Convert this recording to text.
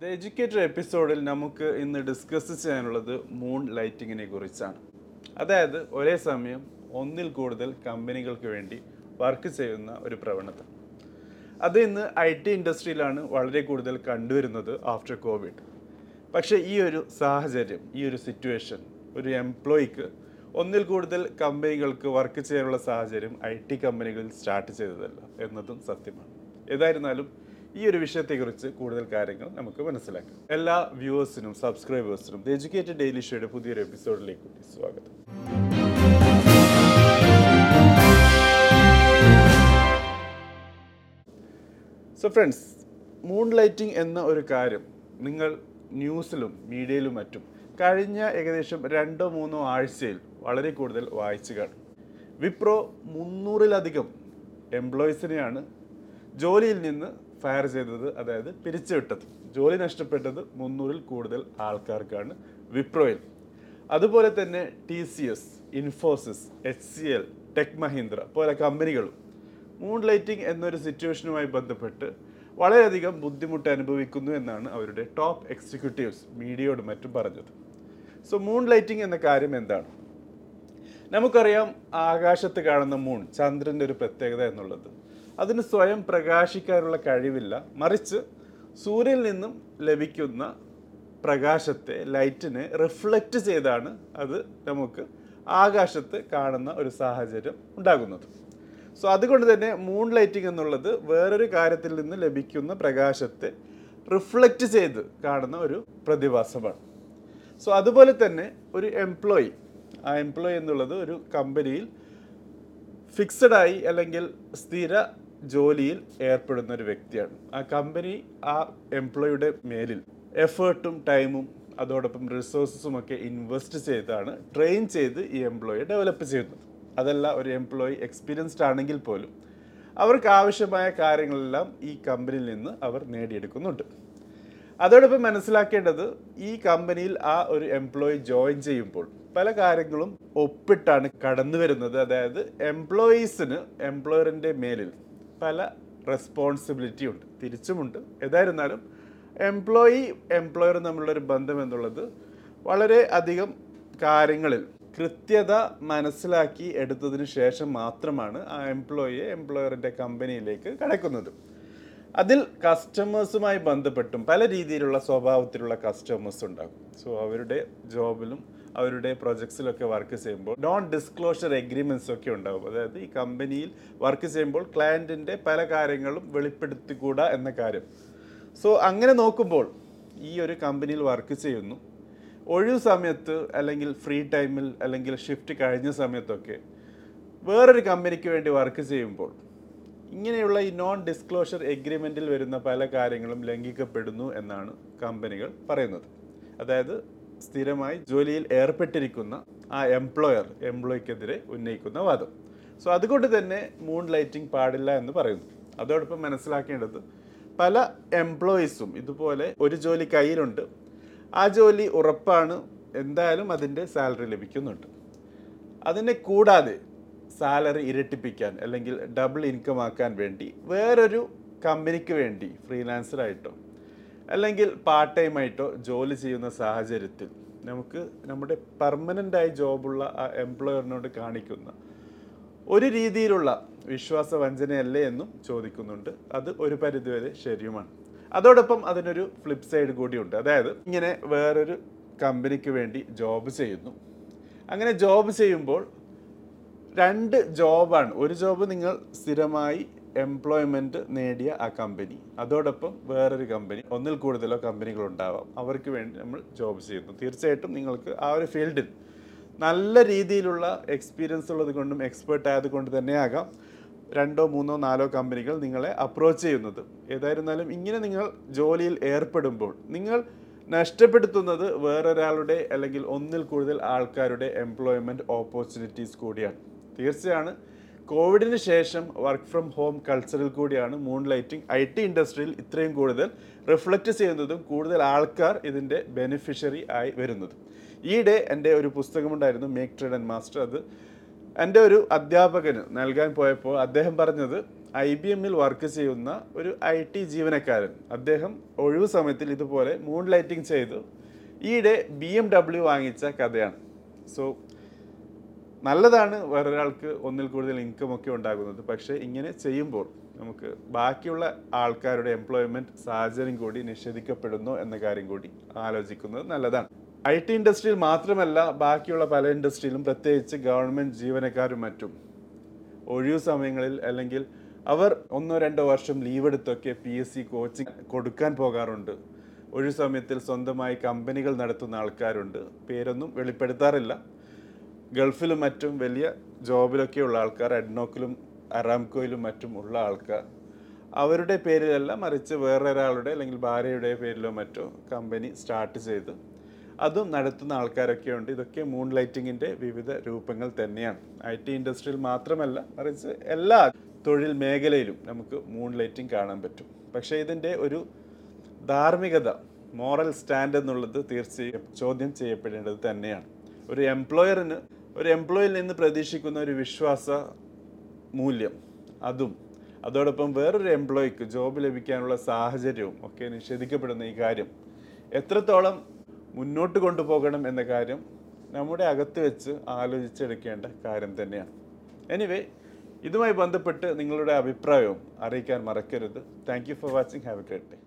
The educator എപ്പിസോഡിൽ നമുക്ക് ഇന്ന് ഡിസ്കസ് ചെയ്യാനുള്ളത് മൂൺ ലൈറ്റിങ്ങിനെ കുറിച്ചാണ്. അതായത് ഒരേ സമയം ഒന്നിൽ കൂടുതൽ കമ്പനികൾക്ക് വേണ്ടി വർക്ക് ചെയ്യുന്ന ഒരു പ്രവണത. അത് ഇന്ന് ഐ ടി ഇൻഡസ്ട്രിയിലാണ് വളരെ കൂടുതൽ കണ്ടുവരുന്നത് ആഫ്റ്റർ കോവിഡ് പക്ഷേ ഈ ഒരു സാഹചര്യം ഈ ഒരു സിറ്റുവേഷൻ ഒരു എംപ്ലോയിക്ക് ഒന്നിൽ കൂടുതൽ കമ്പനികൾക്ക് വർക്ക് ചെയ്യാനുള്ള സാഹചര്യം ഐ ടി കമ്പനികളിൽ സ്റ്റാർട്ട് ചെയ്തതല്ല എന്നതും സത്യമാണ്. ഏതായിരുന്നാലും ഈ ഒരു വിഷയത്തെക്കുറിച്ച് കൂടുതൽ കാര്യങ്ങൾ നമുക്ക് മനസ്സിലാക്കാം. എല്ലാ വ്യൂവേഴ്സിനും സബ്സ്ക്രൈബേഴ്സിനും ദ എഡ്യൂക്കേറ്റഡ് ഡെയിലി ഷോയുടെ പുതിയൊരു എപ്പിസോഡിലേക്ക് സ്വാഗതം. സോ ഫ്രണ്ട്സ് മൂൺ ലൈറ്റിംഗ് എന്ന ഒരു കാര്യം നിങ്ങൾ ന്യൂസിലും മീഡിയയിലും മറ്റും കഴിഞ്ഞ ഏകദേശം രണ്ടോ മൂന്നോ ആഴ്ചയിൽ വളരെ കൂടുതൽ വായിച്ചു കാണും. വിപ്രോ മുന്നൂറിലധികം എംപ്ലോയീസിനെയാണ് ജോലിയിൽ നിന്ന് ഫയർ ചെയ്തത് അതായത് പിരിച്ചുവിട്ടത്. ജോലി നഷ്ടപ്പെട്ടത് മുന്നൂറിൽ കൂടുതൽ ആൾക്കാർക്കാണ് വിപ്രോയിൽ. അതുപോലെ തന്നെ T C S Infosys H C L Tech Mahindra പോലെ കമ്പനികളും മൂൺ ലൈറ്റിംഗ് എന്നൊരു സിറ്റുവേഷനുമായി ബന്ധപ്പെട്ട് വളരെയധികം ബുദ്ധിമുട്ട് അനുഭവിക്കുന്നു എന്നാണ് അവരുടെ ടോപ്പ് എക്സിക്യൂട്ടീവ്സ് മീഡിയയോട് മറ്റും പറഞ്ഞത്. സോ മൂൺ ലൈറ്റിംഗ് എന്ന കാര്യം എന്താണ്? നമുക്കറിയാം ആകാശത്ത് കാണുന്ന മൂൺ ചന്ദ്രന്റെ ഒരു പ്രത്യേകത എന്നുള്ളത്. അതിന് സ്വയം പ്രകാശിക്കാനുള്ള കഴിവില്ല. മറിച്ച് സൂര്യനിൽ നിന്നും ലഭിക്കുന്ന പ്രകാശത്തെ ലൈറ്റിനെ റിഫ്ലക്റ്റ് ചെയ്താണ് അത് നമുക്ക് ആകാശത്ത് കാണുന്ന ഒരു സാഹചര്യം ഉണ്ടാകുന്നത്. സോ അതുകൊണ്ട് തന്നെ മൂൺ ലൈറ്റിംഗ് എന്നുള്ളത് വേറൊരു കാര്യത്തിൽ നിന്ന് ലഭിക്കുന്ന പ്രകാശത്തെ റിഫ്ലക്റ്റ് ചെയ്ത് കാണുന്ന ഒരു പ്രതിഭാസമാണ്. സോ അതുപോലെ തന്നെ ഒരു എംപ്ലോയി ആ എംപ്ലോയി എന്നുള്ളത് ഒരു കമ്പനിയിൽ ഫിക്സഡായി അല്ലെങ്കിൽ സ്ഥിര ജോലിയിൽ ഏർപ്പെടുന്ന ഒരു വ്യക്തിയാണ്. ആ കമ്പനി ആ എംപ്ലോയിയുടെ മേലിൽ എഫേർട്ടും ടൈമും അതോടൊപ്പം റിസോഴ്സസും ഒക്കെ ഇൻവെസ്റ്റ് ചെയ്താണ് ട്രെയിൻ ചെയ്ത് ഈ എംപ്ലോയിയെ ഡെവലപ്പ് ചെയ്യുന്നത്. അതല്ല ഒരു എംപ്ലോയി എക്സ്പീരിയൻസ്ഡ് ആണെങ്കിൽ പോലും അവർക്ക് ആവശ്യമായ കാര്യങ്ങളെല്ലാം ഈ കമ്പനിയിൽ നിന്ന് അവർ നേടിയെടുക്കുന്നുണ്ട്. അതോടൊപ്പം മനസ്സിലാക്കേണ്ടത് ഈ കമ്പനിയിൽ ആ ഒരു എംപ്ലോയി ജോയിൻ ചെയ്യുമ്പോൾ പല കാര്യങ്ങളും ഒപ്പിട്ടാണ് കടന്നു വരുന്നത്. അതായത് എംപ്ലോയീസിന് എംപ്ലോയറിന്റെ മേലിൽ പല റെസ്പോൺസിബിലിറ്റി ഉണ്ട് തിരിച്ചുമുണ്ട്. ഏതായിരുന്നാലും എംപ്ലോയി എംപ്ലോയർ തമ്മിലുള്ളൊരു ബന്ധം എന്നുള്ളത് വളരെ അധികം കാര്യങ്ങളിൽ കൃത്യത മനസ്സിലാക്കി എടുത്തതിന് ശേഷം മാത്രമാണ് ആ എംപ്ലോയിയെ എംപ്ലോയറിന്റെ കമ്പനിയിലേക്ക് കടക്കുന്നത്. അതിൽ കസ്റ്റമേഴ്സുമായി ബന്ധപ്പെട്ടും പല രീതിയിലുള്ള സ്വഭാവത്തിലുള്ള കസ്റ്റമേഴ്സ് ഉണ്ടാകും. സോ അവരുടെ ജോബിലും അവരുടെ പ്രൊജക്ട്സിലൊക്കെ വർക്ക് ചെയ്യുമ്പോൾ നോൺ ഡിസ്ക്ലോഷർ എഗ്രിമെന്റ്സ് ഒക്കെ ഉണ്ടാകും. അതായത് ഈ കമ്പനിയിൽ വർക്ക് ചെയ്യുമ്പോൾ ക്ലയന്റിന്റെ പല കാര്യങ്ങളും വെളിപ്പെടുത്തിക്കൂടാ എന്ന കാര്യം. സോ അങ്ങനെ നോക്കുമ്പോൾ ഈ ഒരു കമ്പനിയിൽ വർക്ക് ചെയ്യുന്നു. ഒഴിവ് സമയത്ത് അല്ലെങ്കിൽ ഫ്രീ ടൈമിൽ അല്ലെങ്കിൽ ഷിഫ്റ്റ് കഴിഞ്ഞ സമയത്തൊക്കെ വേറൊരു കമ്പനിക്ക് വേണ്ടി വർക്ക് ചെയ്യുമ്പോൾ ഇങ്ങനെയുള്ള ഈ നോൺ ഡിസ്ക്ലോഷർ എഗ്രിമെന്റിൽ വരുന്ന പല കാര്യങ്ങളും ലംഘിക്കപ്പെടുന്നു എന്നാണ് കമ്പനികൾ പറയുന്നത്. അതായത് സ്ഥിരമായി ജോലിയിൽ ഏർപ്പെട്ടിരിക്കുന്ന ആ എംപ്ലോയർ എംപ്ലോയിക്കെതിരെ ഉന്നയിക്കുന്ന വാദം. സോ അതുകൊണ്ട് തന്നെ മൂൺ ലൈറ്റിംഗ് പാടില്ല എന്ന് പറയുന്നു. അതോടൊപ്പം മനസ്സിലാക്കേണ്ടത് പല എംപ്ലോയീസും ഇതുപോലെ ഒരു ജോലി കയ്യിലുണ്ട്. ആ ജോലി ഉറപ്പാണ്. എന്തായാലും അതിന്റെ സാലറി ലഭിക്കുന്നുണ്ട്. അതിനെ കൂടാതെ സാലറി ഇരട്ടിപ്പിക്കാൻ അല്ലെങ്കിൽ ഡബിൾ ഇൻകം ആക്കാൻ വേണ്ടി വേറൊരു കമ്പനിക്ക് വേണ്ടി ഫ്രീലാൻസറായിട്ടോ അല്ലെങ്കിൽ പാർട്ട് ടൈം ആയിട്ടോ ജോലി ചെയ്യുന്ന സാഹചര്യത്തിൽ നമുക്ക് നമ്മുടെ പെർമനന്റായി ജോബുള്ള ആ എംപ്ലോയറിനോട് കാണിക്കുന്ന ഒരു രീതിയിലുള്ള വിശ്വാസ വഞ്ചനയല്ലേ എന്നും ചോദിക്കുന്നുണ്ട്. അത് ഒരു പരിധിവരെ ശരിയുമാണ്. അതോടൊപ്പം അതിനൊരു ഫ്ലിപ്പ് സൈഡ് കൂടിയുണ്ട്. അതായത് ഇങ്ങനെ വേറൊരു കമ്പനിക്ക് വേണ്ടി ജോബ് ചെയ്യുന്നു. അങ്ങനെ ജോബ് ചെയ്യുമ്പോൾ രണ്ട് ജോബാണ്. ഒരു ജോബ് നിങ്ങൾ സ്ഥിരമായി എംപ്ലോയ്മെന്റ് നേടിയ ആ കമ്പനി അതോടൊപ്പം വേറൊരു കമ്പനി ഒന്നിൽ കൂടുതലോ കമ്പനികൾ ഉണ്ടാവാം. അവർക്ക് വേണ്ടി നമ്മൾ ജോബ് ചെയ്യുന്നു. തീർച്ചയായിട്ടും നിങ്ങൾക്ക് ആ ഒരു ഫീൽഡിൽ നല്ല രീതിയിലുള്ള എക്സ്പീരിയൻസ് ഉള്ളത് കൊണ്ടും എക്സ്പേർട്ട് ആയതുകൊണ്ട് തന്നെയാകാം രണ്ടോ മൂന്നോ നാലോ കമ്പനികൾ നിങ്ങളെ അപ്രോച്ച് ചെയ്യുന്നത്. ഏതായിരുന്നാലും ഇങ്ങനെ നിങ്ങൾ ജോലിയിൽ ഏർപ്പെടുമ്പോൾ നിങ്ങൾ നഷ്ടപ്പെടുത്തുന്നത് വേറൊരാളുടെ അല്ലെങ്കിൽ ഒന്നിൽ കൂടുതൽ ആൾക്കാരുടെ എംപ്ലോയ്മെന്റ് ഓപ്പർച്യൂണിറ്റീസ് കൂടിയാണ്. തീർച്ചയാണ്. കോവിഡിന് ശേഷം വർക്ക് ഫ്രം ഹോം കൾച്ചറിൽ കൂടിയാണ് മൂൺ ലൈറ്റിംഗ് ഐ ടി ഇൻഡസ്ട്രിയിൽ ഇത്രയും കൂടുതൽ റിഫ്ലക്റ്റ് ചെയ്യുന്നതും കൂടുതൽ ആൾക്കാർ ഇതിന്റെ ബെനിഫിഷ്യറി ആയി വരുന്നതും. ഈയിടെ എന്റെ ഒരു പുസ്തകമുണ്ടായിരുന്നു മേക്ക് ട്രേഡ് ആൻഡ് മാസ്റ്റർ അത് എന്റെ ഒരു അധ്യാപകന് നൽകാൻ പോയപ്പോൾ അദ്ദേഹം പറഞ്ഞത് ഐ ബി എമ്മിൽ വർക്ക് ചെയ്യുന്ന ഒരു ഐ ടി ജീവനക്കാരൻ അദ്ദേഹം ഒഴിവു സമയത്തിൽ ഇതുപോലെ മൂൺ ലൈറ്റിംഗ് ചെയ്തു. ഈയിടെ ബി എം ഡബ്ല്യു വാങ്ങിച്ച കഥയാണ്. സോ നല്ലതാണ് വേറൊരാൾക്ക് ഒന്നിൽ കൂടുതൽ ഇൻകം ഒക്കെ ഉണ്ടാകുന്നത്. പക്ഷേ ഇങ്ങനെ ചെയ്യുമ്പോൾ നമുക്ക് ബാക്കിയുള്ള ആൾക്കാരുടെ എംപ്ലോയ്മെന്റ് സാഹചര്യം കൂടി നിഷേധിക്കപ്പെടുന്നു എന്ന കാര്യം കൂടി ആലോചിക്കുന്നത് നല്ലതാണ്. ഐ ടി ഇൻഡസ്ട്രിയിൽ മാത്രമല്ല ബാക്കിയുള്ള പല ഇൻഡസ്ട്രിയിലും പ്രത്യേകിച്ച് ഗവൺമെന്റ് ജീവനക്കാരും മറ്റും ഒഴിവു സമയങ്ങളിൽ അല്ലെങ്കിൽ അവർ ഒന്നോ രണ്ടോ വർഷം ലീവ് എടുത്തൊക്കെ പി എസ് സി കോച്ചിങ് കൊടുക്കാൻ പോകാറുണ്ട്. ഒഴിവു സമയത്തിൽ സ്വന്തമായി കമ്പനികൾ നടത്തുന്ന ആൾക്കാരുണ്ട്. പേരൊന്നും വെളിപ്പെടുത്താറില്ല. ഗൾഫിലും മറ്റും വലിയ ജോബിലൊക്കെയുള്ള ആൾക്കാർ എഡ്നോക്കിലും അറാംകോയിലും മറ്റും ഉള്ള ആൾക്കാർ അവരുടെ പേരിലല്ല മറിച്ച് വേറൊരാളുടെ അല്ലെങ്കിൽ ഭാര്യയുടെ പേരിലോ മറ്റോ കമ്പനി സ്റ്റാർട്ട് ചെയ്തു അതും നടത്തുന്ന ആൾക്കാരൊക്കെ ഉണ്ട്. ഇതൊക്കെ മൂൺ ലൈറ്റിങ്ങിന്റെ വിവിധ രൂപങ്ങൾ തന്നെയാണ്. ഐ ടി ഇൻഡസ്ട്രിയിൽ മാത്രമല്ല മറിച്ച് എല്ലാ തൊഴിൽ മേഖലയിലും നമുക്ക് മൂൺ ലൈറ്റിംഗ് കാണാൻ പറ്റും. പക്ഷേ ഇതിന്റെ ഒരു ധാർമ്മികത മോറൽ സ്റ്റാൻഡ് എന്നുള്ളത് തീർച്ചയായും ചോദ്യം ചെയ്യപ്പെടേണ്ടത് തന്നെയാണ്. ഒരു എംപ്ലോയറിന് ഒരു എംപ്ലോയിൽ നിന്ന് പ്രതീക്ഷിക്കുന്ന ഒരു വിശ്വാസ മൂല്യം അതും. അതോടൊപ്പം വേറൊരു എംപ്ലോയിക്ക് ജോബ് ലഭിക്കാനുള്ള സാഹചര്യവും ഒക്കെ നിഷേധിക്കപ്പെടുന്ന ഈ കാര്യം. എത്രത്തോളം മുന്നോട്ട് കൊണ്ടുപോകണം എന്ന കാര്യം നമ്മുടെ അകത്ത് വെച്ച് ആലോചിച്ചെടുക്കേണ്ട കാര്യം തന്നെയാണ്. എനിവേ ഇതുമായി ബന്ധപ്പെട്ട് നിങ്ങളുടെ അഭിപ്രായവും അറിയിക്കാൻ മറക്കരുത്. Thank you for watching have a great day